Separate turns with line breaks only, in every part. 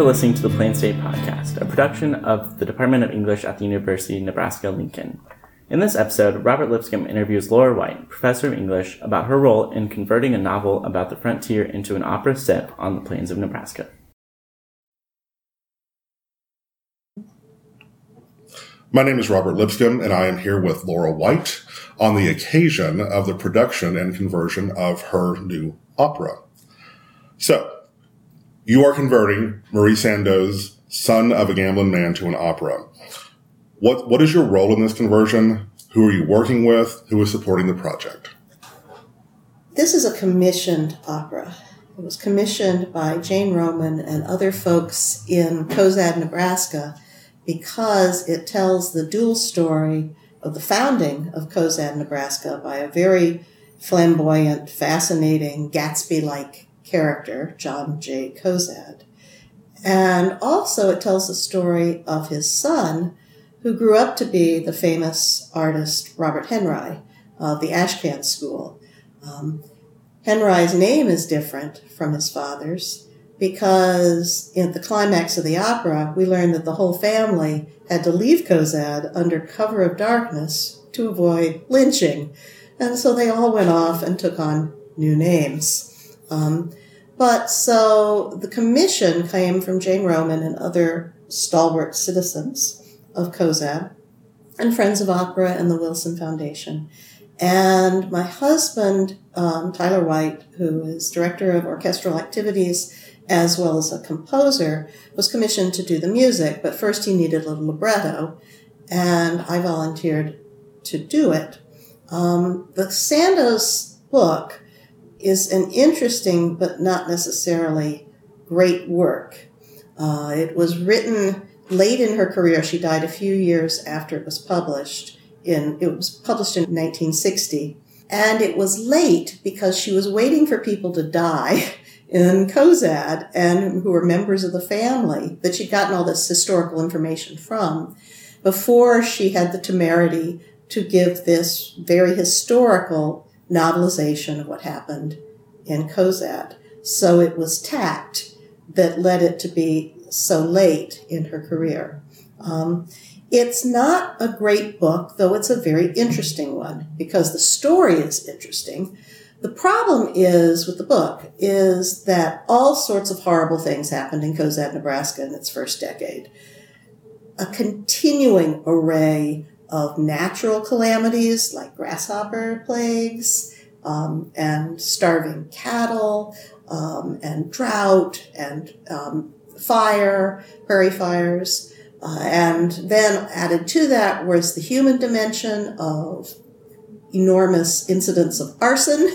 For listening to the Plain State Podcast, a production of the Department of English at the University of Nebraska Lincoln. In this episode, Robert Lipscomb interviews Laura White, professor of English, about her role in converting a novel about the frontier into an opera set on the plains of Nebraska.
My name is Robert Lipscomb, and I am here with Laura White on the occasion of the production and conversion of her new opera. So, you are converting Mari Sandoz's Son of a Gambling Man to an opera. What, what is your role in this conversion? Who are you working with? Who is supporting the project?
This is a commissioned opera. It was commissioned by Jane Roman and other folks in Cozad, Nebraska, because it tells the dual story of the founding of Cozad, Nebraska by a very flamboyant, fascinating, Gatsby like character, John J. Cozad. And also, it tells the story of his son, who grew up to be the famous artist Robert Henri of the Ashcan School. Um, Henri's name is different from his father's because in the climax of the opera, we learn that the whole family had to leave Cozad under cover of darkness to avoid lynching. And so they all went off and took on new names. Um, but so the commission came from Jane Roman and other stalwart citizens of Cozad and Friends of Opera and the Wilson Foundation. And my husband, um, Tyler White, who is director of orchestral activities as well as a composer, was commissioned to do the music. But first he needed a libretto, and I volunteered to do it. Um, the Sandoz's book is an interesting but not necessarily great work. Uh, it was written late in her career. She died a few years after it was published. In it was published in 1960, and it was late because she was waiting for people to die in Cozad and who were members of the family that she'd gotten all this historical information from before she had the temerity to give this very historical novelization of what happened in Cozad. So it was tact that led it to be so late in her career. Um, it's not a great book, though it's a very interesting one because the story is interesting. The problem is with the book is that all sorts of horrible things happened in Cozad, Nebraska in its first decade. A continuing array of natural calamities like grasshopper plagues um, and starving cattle um, and drought and um, fire, prairie fires. Uh, and then added to that was the human dimension of enormous incidents of arson,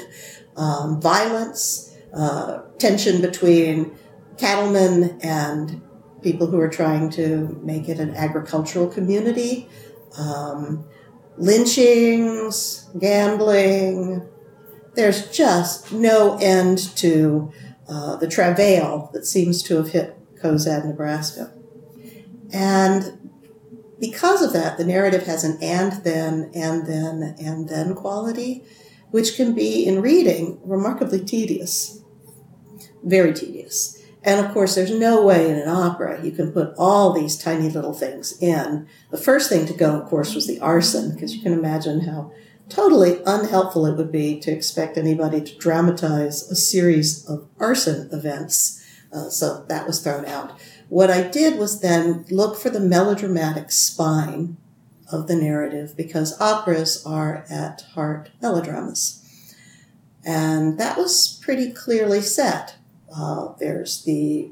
um, violence, uh, tension between cattlemen and people who are trying to make it an agricultural community, um, lynchings, gambling. There's just no end to uh, the travail that seems to have hit Cozad, Nebraska. And because of that, the narrative has an and then, and then, and then quality, which can be in reading remarkably tedious, very tedious. And of course, there's no way in an opera you can put all these tiny little things in. The first thing to go, of course, was the arson, because you can imagine how totally unhelpful it would be to expect anybody to dramatize a series of arson events. Uh, so that was thrown out. What I did was then look for the melodramatic spine of the narrative because operas are at heart melodramas. And that was pretty clearly set. Uh, there's the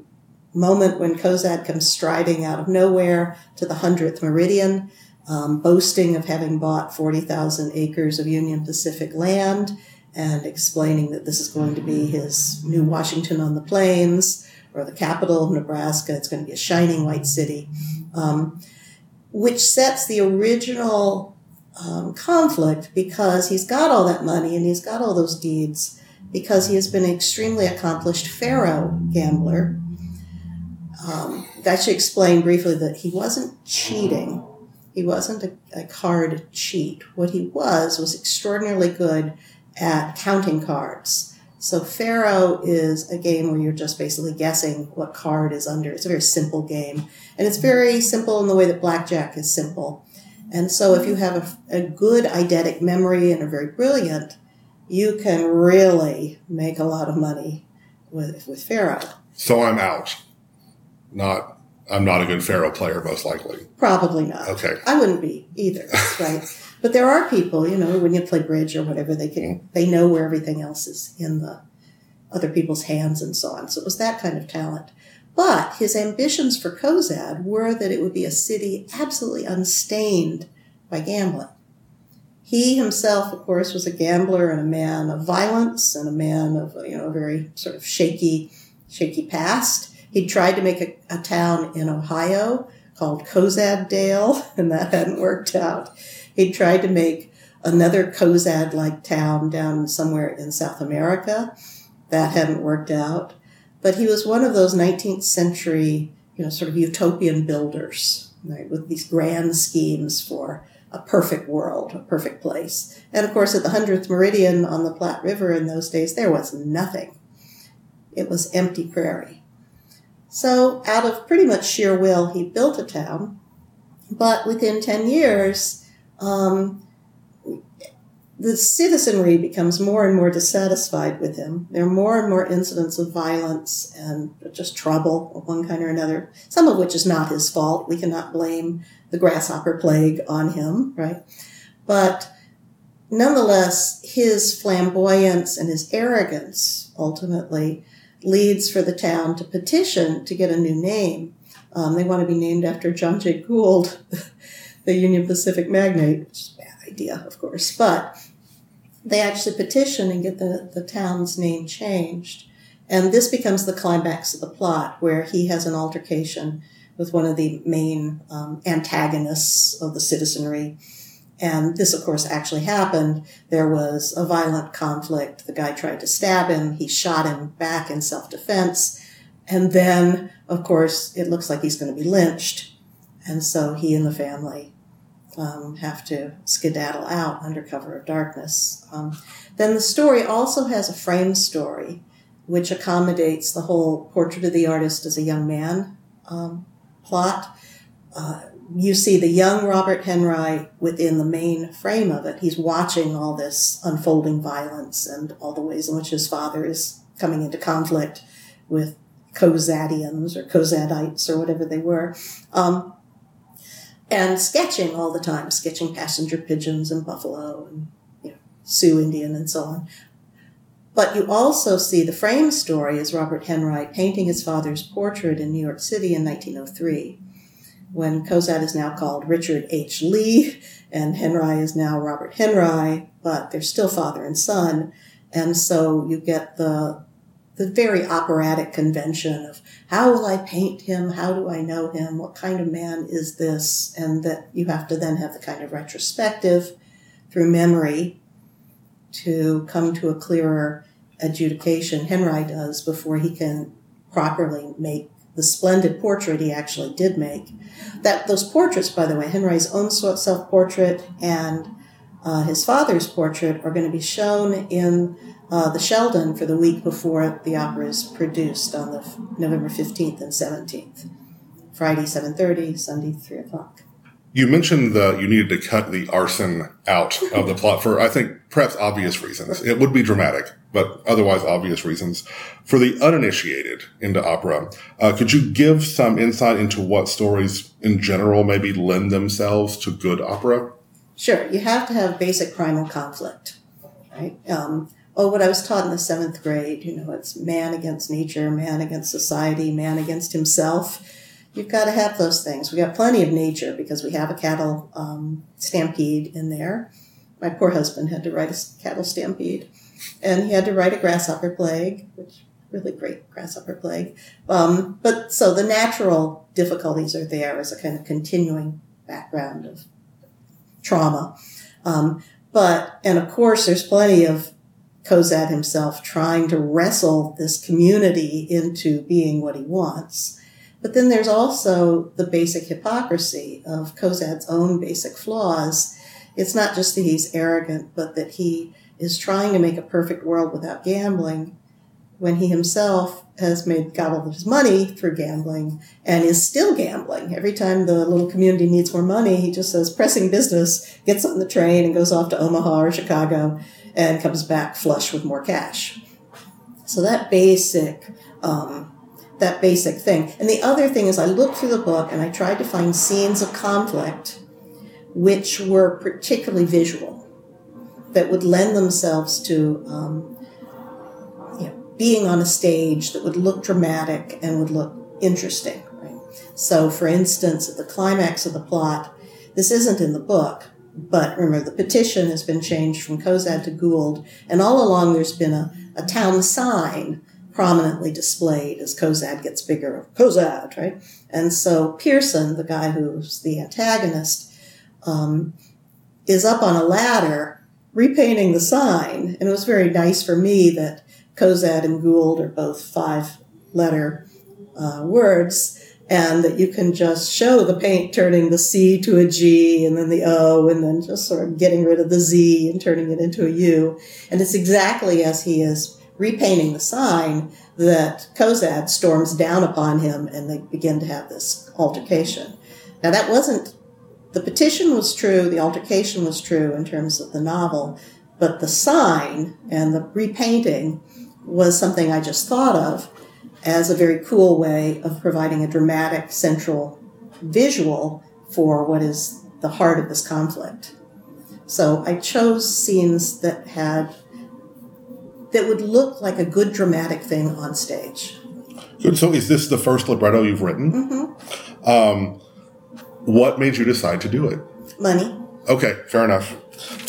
moment when Cozad comes striding out of nowhere to the 100th meridian, um, boasting of having bought 40,000 acres of Union Pacific land and explaining that this is going to be his new Washington on the plains or the capital of Nebraska. It's going to be a shining white city, um, which sets the original um, conflict because he's got all that money and he's got all those deeds because he has been an extremely accomplished faro gambler. Um, I should explain briefly that he wasn't cheating. He wasn't a, a card cheat. What he was was extraordinarily good at counting cards. So Faro is a game where you're just basically guessing what card is under. It's a very simple game. And it's very simple in the way that blackjack is simple. And so if you have a, a good eidetic memory and are very brilliant, you can really make a lot of money with, with Faro.
So I'm out. Not, I'm not a good Faro player, most likely.
Probably not.
Okay.
I wouldn't be either, right? But there are people, you know, when you play bridge or whatever, they can mm-hmm. they know where everything else is in the other people's hands and so on. So it was that kind of talent. But his ambitions for Cozad were that it would be a city absolutely unstained by gambling. He himself, of course, was a gambler and a man of violence and a man of you know a very sort of shaky, shaky past. He tried to make a, a town in Ohio called Cozaddale, and that hadn't worked out. He tried to make another Cozad like town down somewhere in South America. That hadn't worked out. But he was one of those 19th century, you know, sort of utopian builders, right, with these grand schemes for a perfect world, a perfect place. And of course, at the 100th meridian on the Platte River in those days, there was nothing. It was empty prairie. So, out of pretty much sheer will, he built a town. But within 10 years, um, the citizenry becomes more and more dissatisfied with him. There are more and more incidents of violence and just trouble of one kind or another, some of which is not his fault. We cannot blame the grasshopper plague on him, right? But nonetheless, his flamboyance and his arrogance ultimately leads for the town to petition to get a new name. Um, they want to be named after John Jay Gould, the Union Pacific magnate, which is a bad idea, of course, but they actually petition and get the, the town's name changed. And this becomes the climax of the plot, where he has an altercation with one of the main um, antagonists of the citizenry. And this, of course, actually happened. There was a violent conflict. The guy tried to stab him. He shot him back in self defense. And then, of course, it looks like he's going to be lynched. And so he and the family um, have to skedaddle out under cover of darkness. Um, then the story also has a frame story, which accommodates the whole portrait of the artist as a young man um, plot. Uh, you see the young Robert Henry within the main frame of it. He's watching all this unfolding violence and all the ways in which his father is coming into conflict with Cozadians or Cozadites or whatever they were. Um, and sketching all the time, sketching passenger pigeons and buffalo and you know, Sioux Indian and so on. But you also see the frame story as Robert Henri painting his father's portrait in New York City in 1903, when Cozad is now called Richard H. Lee and Henri is now Robert Henri, but they're still father and son. And so you get the the very operatic convention of how will I paint him? How do I know him? What kind of man is this? And that you have to then have the kind of retrospective through memory to come to a clearer adjudication. Henri does before he can properly make the splendid portrait he actually did make. That those portraits, by the way, Henri's own self portrait and uh, his father's portrait are going to be shown in uh, the Sheldon for the week before the opera is produced on the f- November 15th and 17th. Friday 7.30, Sunday 3 o'clock.
You mentioned that you needed to cut the arson out of the plot for, I think, perhaps obvious reasons. It would be dramatic, but otherwise obvious reasons. For the uninitiated into opera, uh, could you give some insight into what stories in general maybe lend themselves to good opera?
Sure. You have to have basic primal conflict, right? Um, oh, what I was taught in the seventh grade, you know, it's man against nature, man against society, man against himself. You've got to have those things. We got plenty of nature because we have a cattle um, stampede in there. My poor husband had to write a cattle stampede, and he had to write a grasshopper plague, which really great grasshopper plague. Um, but so the natural difficulties are there as a kind of continuing background of trauma. Um, but and of course, there's plenty of Cozad himself trying to wrestle this community into being what he wants. But then there's also the basic hypocrisy of Cozad's own basic flaws. It's not just that he's arrogant, but that he is trying to make a perfect world without gambling, when he himself has made got all of his money through gambling and is still gambling. Every time the little community needs more money, he just says pressing business, gets on the train and goes off to Omaha or Chicago and comes back flush with more cash. So that basic um, that basic thing. And the other thing is I looked through the book and I tried to find scenes of conflict which were particularly visual that would lend themselves to um, you know, being on a stage that would look dramatic and would look interesting. Right? So, for instance, at the climax of the plot, this isn't in the book, but remember the petition has been changed from Cozad to Gould, and all along there's been a, a town sign prominently displayed as Cozad gets bigger. Cozad, right? And so Pearson, the guy who's the antagonist, um, is up on a ladder repainting the sign. And it was very nice for me that Cozad and Gould are both five letter uh, words and that you can just show the paint turning the C to a G and then the O and then just sort of getting rid of the Z and turning it into a U. And it's exactly as he is repainting the sign that Cozad storms down upon him and they begin to have this altercation. Now that wasn't the petition was true, the altercation was true in terms of the novel, but the sign and the repainting was something I just thought of as a very cool way of providing a dramatic central visual for what is the heart of this conflict. So I chose scenes that had that would look like a good dramatic thing on stage.
Good. So, is this the first libretto you've written?
Mm-hmm.
Um, what made you decide to do it?
Money.
Okay, fair enough.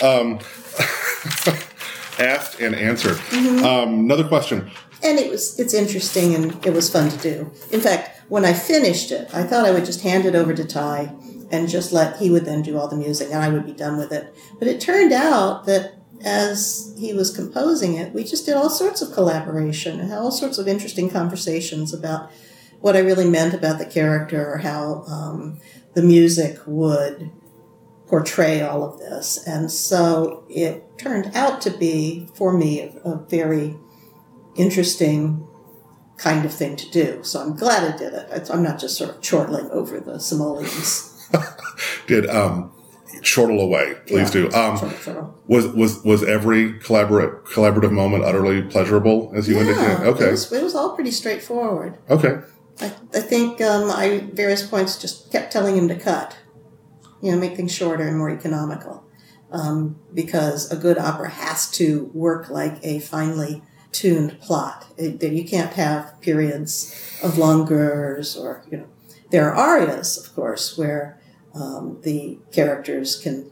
Um, asked and answered.
Mm-hmm.
Um, another question.
And it was it's interesting and it was fun to do. In fact, when I finished it, I thought I would just hand it over to Ty and just let he would then do all the music and I would be done with it. But it turned out that as he was composing it, we just did all sorts of collaboration and had all sorts of interesting conversations about what I really meant about the character or how um, the music would portray all of this. And so it turned out to be, for me, a, a very interesting kind of thing to do. So I'm glad I did it. I'm not just sort of chortling over the simoleons.
did um, chortle away, please
Yeah.
do. Um, was was was every collaborative collaborative moment utterly pleasurable as you indicated? Okay,
It was, it was all pretty straightforward.
okay.
I, I think um, I, various points, just kept telling him to cut, you know, make things shorter and more economical. Um, because a good opera has to work like a finely tuned plot. It, that you can't have periods of longueurs or, you know, there are arias, of course, where um, the characters can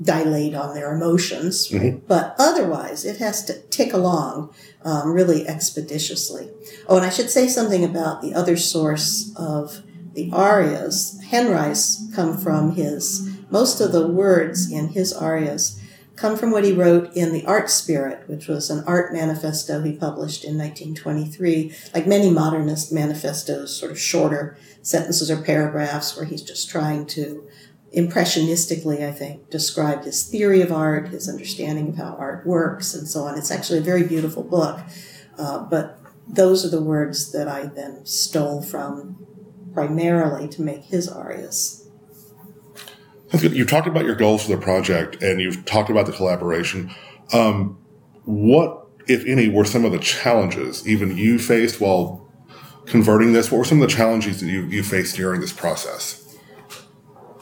dilate on their emotions, right? but otherwise it has to tick along um, really expeditiously. Oh, and I should say something about the other source of the arias. Henri's come from his, most of the words in his arias come from what he wrote in The Art Spirit, which was an art manifesto he published in 1923. Like many modernist manifestos, sort of shorter sentences or paragraphs where he's just trying to impressionistically, I think, describe his theory of art, his understanding of how art works, and so on. It's actually a very beautiful book. Uh, but those are the words that I then stole from primarily to make his arias.
You talked about your goals for the project, and you've talked about the collaboration. Um, what, if any, were some of the challenges even you faced while converting this? What were some of the challenges that you, you faced during this process?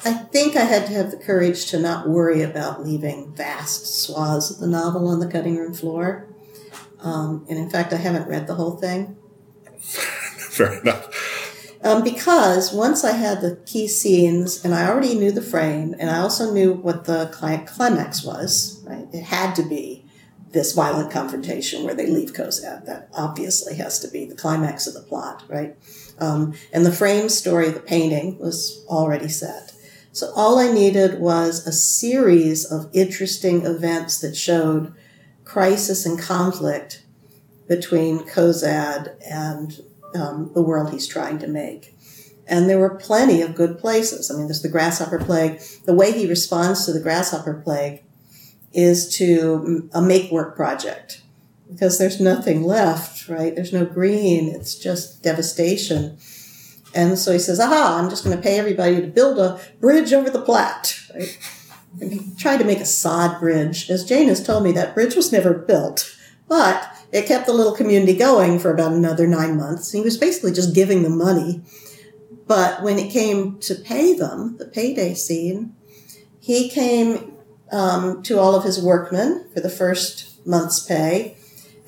I think I had to have the courage to not worry about leaving vast swaths of the novel on the cutting room floor. Um, and in fact, I haven't read the whole thing.
Fair enough.
Um, because once I had the key scenes and I already knew the frame and I also knew what the cli- climax was, right? It had to be this violent confrontation where they leave Cozad. That obviously has to be the climax of the plot, right? Um, and the frame story, of the painting, was already set. So all I needed was a series of interesting events that showed crisis and conflict between Cozad and um, the world he's trying to make. And there were plenty of good places. I mean, there's the grasshopper plague. The way he responds to the grasshopper plague is to a make work project because there's nothing left, right? There's no green. It's just devastation. And so he says, aha, I'm just going to pay everybody to build a bridge over the Platte, right? And he tried to make a sod bridge. As Jane has told me, that bridge was never built, but it kept the little community going for about another nine months. He was basically just giving them money. But when it came to pay them, the payday scene, he came um, to all of his workmen for the first month's pay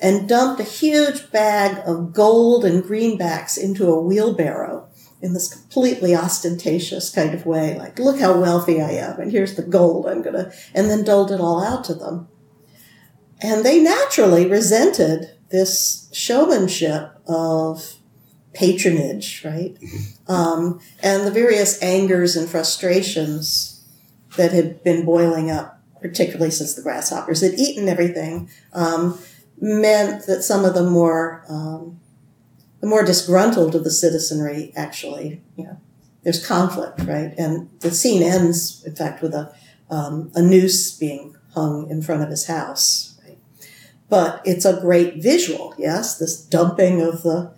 and dumped a huge bag of gold and greenbacks into a wheelbarrow in this completely ostentatious kind of way, like, look how wealthy I am, and here's the gold I'm gonna, and then doled it all out to them. And they naturally resented this showmanship of patronage, right? Um, and the various angers and frustrations that had been boiling up, particularly since the grasshoppers had eaten everything, um, meant that some of the more um, the more disgruntled of the citizenry actually, you know, there's conflict, right? And the scene ends, in fact, with a um, a noose being hung in front of his house. Right? But it's a great visual, yes, this dumping of the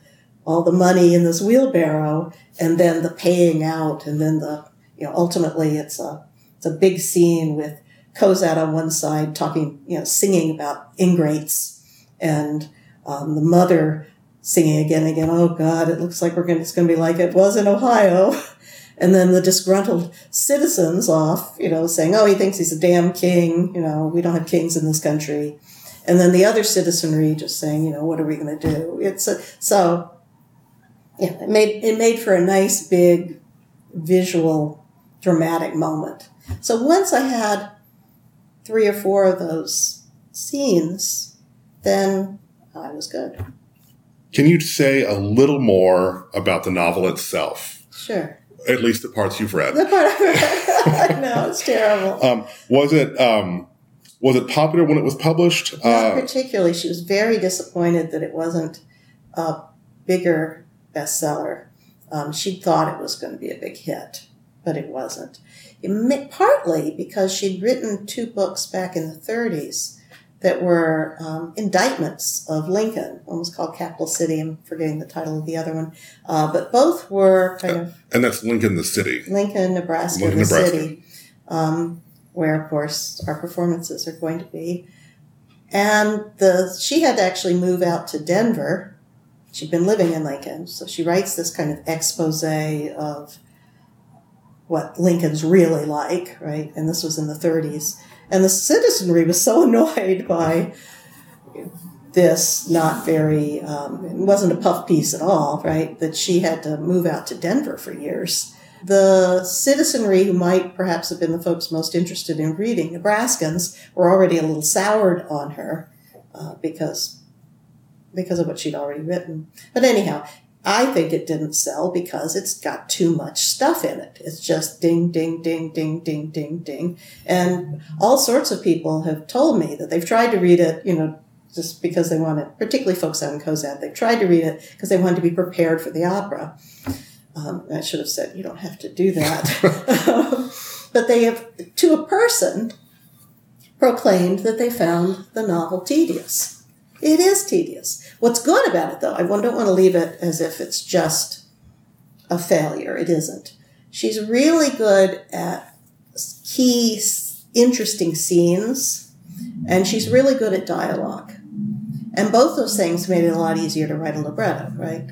all the money in this wheelbarrow, and then the paying out, and then the you know ultimately it's a it's a big scene with Cozad on one side talking, you know, singing about ingrates, and um, the mother singing again and again, oh God, it looks like we're going, it's going to be like it was in Ohio. And then the disgruntled citizens off, you know, saying, oh, he thinks he's a damn king. You know, we don't have kings in this country. And then the other citizenry just saying, you know, what are we going to do? It's a, so, yeah, it made, it made for a nice big visual dramatic moment. So once I had three or four of those scenes, then I was good.
Can you say a little more about the novel itself?
Sure.
At least the parts you've read.
The part I've read. no, it's terrible.
Um, was it um, was it popular when it was published?
Not uh, particularly. She was very disappointed that it wasn't a bigger bestseller. Um, she thought it was going to be a big hit, but it wasn't. Partly because she'd written two books back in the 30s that were um, indictments of Lincoln. One was called Capital City. I'm forgetting the title of the other one, uh, but both were kind of.
And that's Lincoln, the city.
Lincoln, Nebraska, Lincoln, the Nebraska. city, um, where of course our performances are going to be. And the she had to actually move out to Denver. She'd been living in Lincoln, so she writes this kind of expose of what Lincoln's really like, right? And this was in the 30s and the citizenry was so annoyed by this not very, um, it wasn't a puff piece at all, right? That she had to move out to Denver for years. The citizenry, who might perhaps have been the folks most interested in reading, Nebraskans, were already a little soured on her uh, because because of what she'd already written. But anyhow, I think it didn't sell because it's got too much stuff in it. It's just ding, ding, ding, ding, ding, ding, ding. And all sorts of people have told me that they've tried to read it, you know, just because they want it, particularly folks out in Cozad, they've tried to read it because they wanted to be prepared for the opera. Um, I should have said, you don't have to do that. but they have, to a person, proclaimed that they found the novel tedious. It is tedious. What's good about it, though, I don't want to leave it as if it's just a failure. It isn't. She's really good at key, interesting scenes, and she's really good at dialogue. And both those things made it a lot easier to write a libretto, right?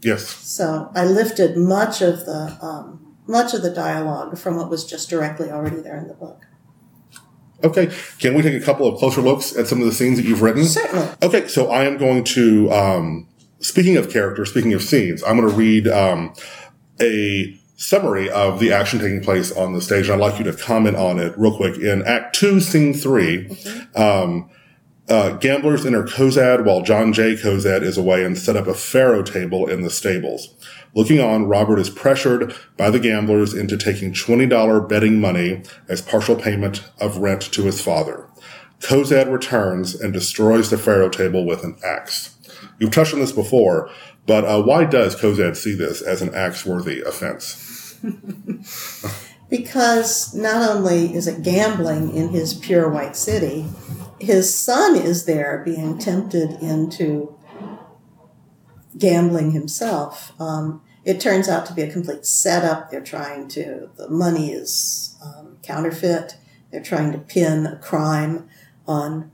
Yes.
So I lifted much of the um, much of the dialogue from what was just directly already there in the book.
Okay. Can we take a couple of closer looks at some of the scenes that you've written?
Certainly.
Okay. So I am going to, um, speaking of characters, speaking of scenes, I'm going to read um, a summary of the action taking place on the stage. And I'd like you to comment on it real quick. In Act Two, Scene 3 mm-hmm. um, uh, gamblers enter Cozad while John J. Cozad is away and set up a faro table in the stables. Looking on, Robert is pressured by the gamblers into taking $20 betting money as partial payment of rent to his father. Cozad returns and destroys the faro table with an axe. You've touched on this before, but uh, why does Cozad see this as an axe-worthy offense?
because not only is it gambling in his pure white city, his son is there being tempted into gambling himself. Um, it turns out to be a complete setup. They're trying to, the money is um, counterfeit. They're trying to pin a crime on,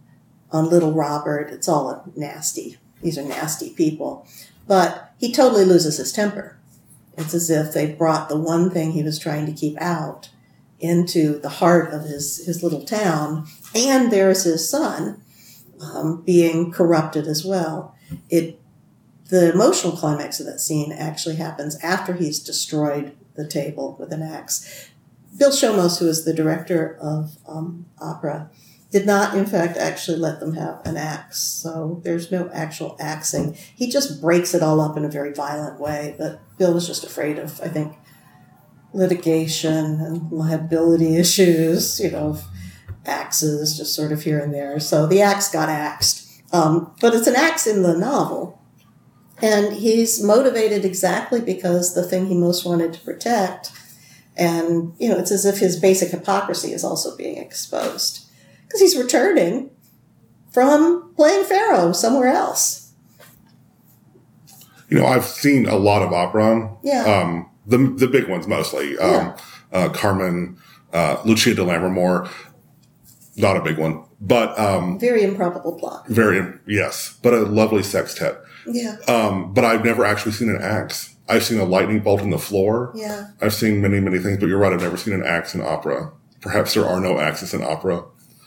on little Robert. It's all nasty. These are nasty people. But he totally loses his temper. It's as if they brought the one thing he was trying to keep out into the heart of his, his little town. And there's his son um, being corrupted as well. It the emotional climax of that scene actually happens after he's destroyed the table with an axe. Bill Shomos, who is the director of um, opera, did not, in fact, actually let them have an axe. So there's no actual axing. He just breaks it all up in a very violent way. But Bill was just afraid of, I think, litigation and liability issues, you know, axes just sort of here and there. So the axe got axed. Um, but it's an axe in the novel. And he's motivated exactly because the thing he most wanted to protect. And, you know, it's as if his basic hypocrisy is also being exposed. Because he's returning from playing Faro somewhere else.
You know, I've seen a lot of opera.
Yeah.
Um, the, the big ones mostly. Um,
Yeah.
uh, Carmen, uh, Lucia di Lammermoor. Not a big one, but, um,
Very improbable plot.
very, yes, but a lovely sextet.
Yeah.
Um, but I've never actually seen an axe. I've seen a lightning bolt in the floor.
Yeah.
I've seen many, many things, but you're right. I've never seen an axe in opera. Perhaps there are no axes in opera.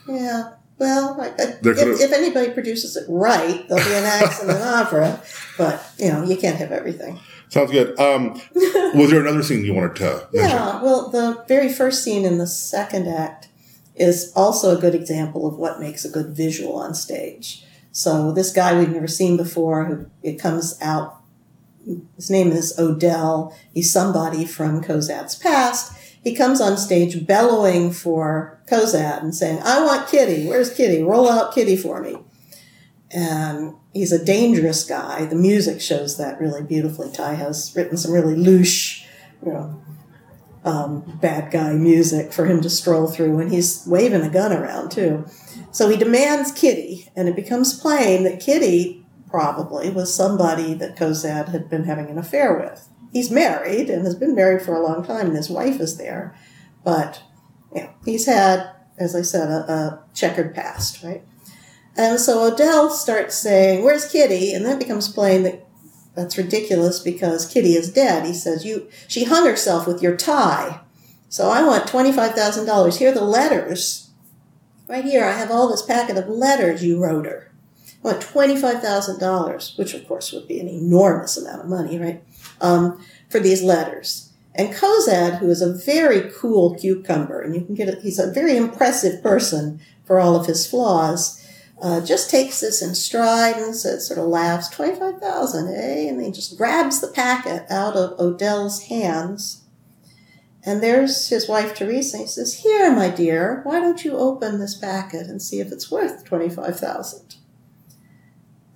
Yeah. Well, I, I, if, if anybody produces it right, there'll be an axe in an opera. But, you know, you can't have everything.
Sounds good. Um, was there another scene you wanted to mention?
Yeah, well, the very first scene in the second act is also a good example of what makes a good visual on stage. So this guy we've never seen before, who it comes out, his name is Odell. He's somebody from Cozad's past. He comes on stage bellowing for Kozad and saying, "I want Kitty. Where's Kitty? Roll out Kitty for me." And he's a dangerous guy. The music shows that really beautifully. Ty has written some really louche, you know, um, bad guy music for him to stroll through, and he's waving a gun around too. So he demands Kitty, and it becomes plain that Kitty probably was somebody that Cozad had been having an affair with. He's married and has been married for a long time, and his wife is there, but know, he's had, as I said, a, a checkered past, right? And so Odell starts saying, "Where's Kitty?" And then it becomes plain that that's ridiculous because Kitty is dead. He says, "You, she hung herself with your tie." So I want twenty-five thousand dollars. Here are the letters. Right here, I have all this packet of letters you wrote her. I want twenty-five thousand dollars, which of course would be an enormous amount of money, right? Um, for these letters. And Cozad, who is a very cool cucumber, and you can get it, he's a very impressive person for all of his flaws uh, just takes this in stride and says, sort of laughs, 25,000, eh? And he just grabs the packet out of Odell's hands. And there's his wife, Teresa. He says, Here, my dear, why don't you open this packet and see if it's worth 25,000?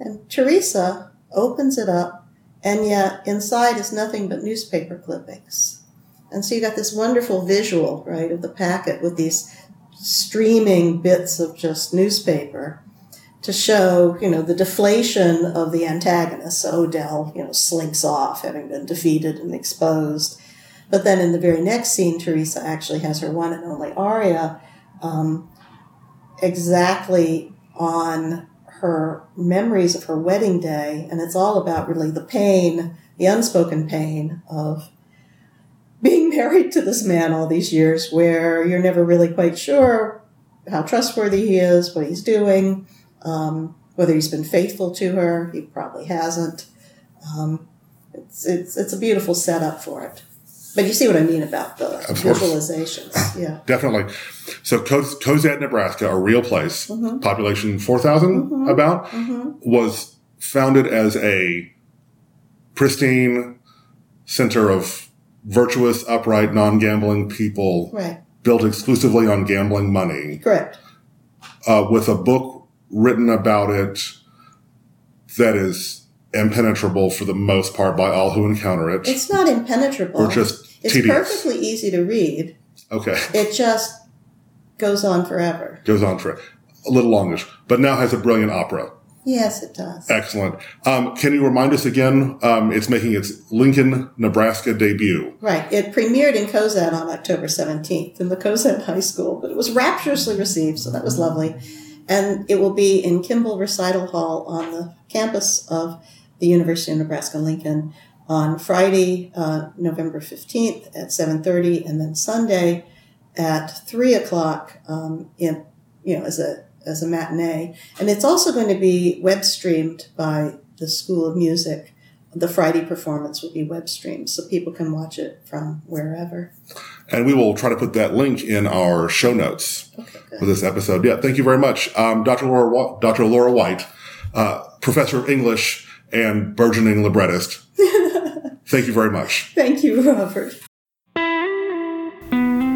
And Teresa opens it up, and yet inside is nothing but newspaper clippings. And so you got this wonderful visual, right, of the packet with these streaming bits of just newspaper to show, you know, the deflation of the antagonist. So Odell, you know, slinks off, having been defeated and exposed. But then in the very next scene, Teresa actually has her one and only aria um, exactly on her memories of her wedding day. And it's all about really the pain, the unspoken pain of being married to this man all these years where you're never really quite sure how trustworthy he is, what he's doing um, whether he's been faithful to her, he probably hasn't. Um, it's, it's, it's a beautiful setup for it. But you see what I mean about the
Of course.
visualizations. Yeah.
Definitely. So Coz- Cozad, Nebraska, a real place,
Mm-hmm.
population 4,000 about, was founded as a pristine center of virtuous, upright, non-gambling people
Right.
built exclusively on gambling money
Correct.
uh, with a book written about it that is impenetrable for the most part by all who encounter it.
It's not impenetrable.
or just
it's
tedious.
perfectly easy to read.
Okay.
It just goes on forever.
Goes on for a little longish, but now has a brilliant opera.
Yes, it does.
Excellent. Um, can you remind us again? Um, it's making its Lincoln, Nebraska debut.
Right. It premiered in Cozad on October 17th in the Cozad High School, but it was rapturously received, so that was lovely. And it will be in Kimball Recital Hall on the campus of the University of Nebraska Lincoln on Friday, uh, November 15th at 7.30, and then Sunday at 3 o'clock um, in, you know, as a as a matinee. And it's also going to be web streamed by the School of Music. The Friday performance will be web streamed, so people can watch it from wherever.
And we will try to put that link in our show notes
Okay,
for this episode. Yeah, thank you very much. Um, Dr. Laura, Dr. Laura White, uh, professor of English and burgeoning librettist. thank you very much.
Thank you, Robert.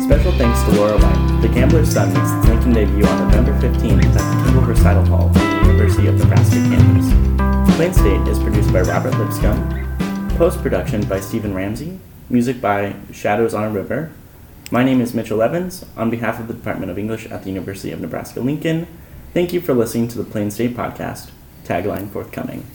Special thanks to Laura White. The Gambler's Son makes its Lincoln debut on November 15th at the Kimball Recital Hall at the University of Nebraska campus. Plain State is produced by Robert Lipscomb. Post production by Stephen Ramsey. Music by Shadows on a River. My name is Mitchell Evans. On behalf of the Department of English at the University of Nebraska Lincoln, thank you for listening to the Plain State Podcast. Tagline forthcoming.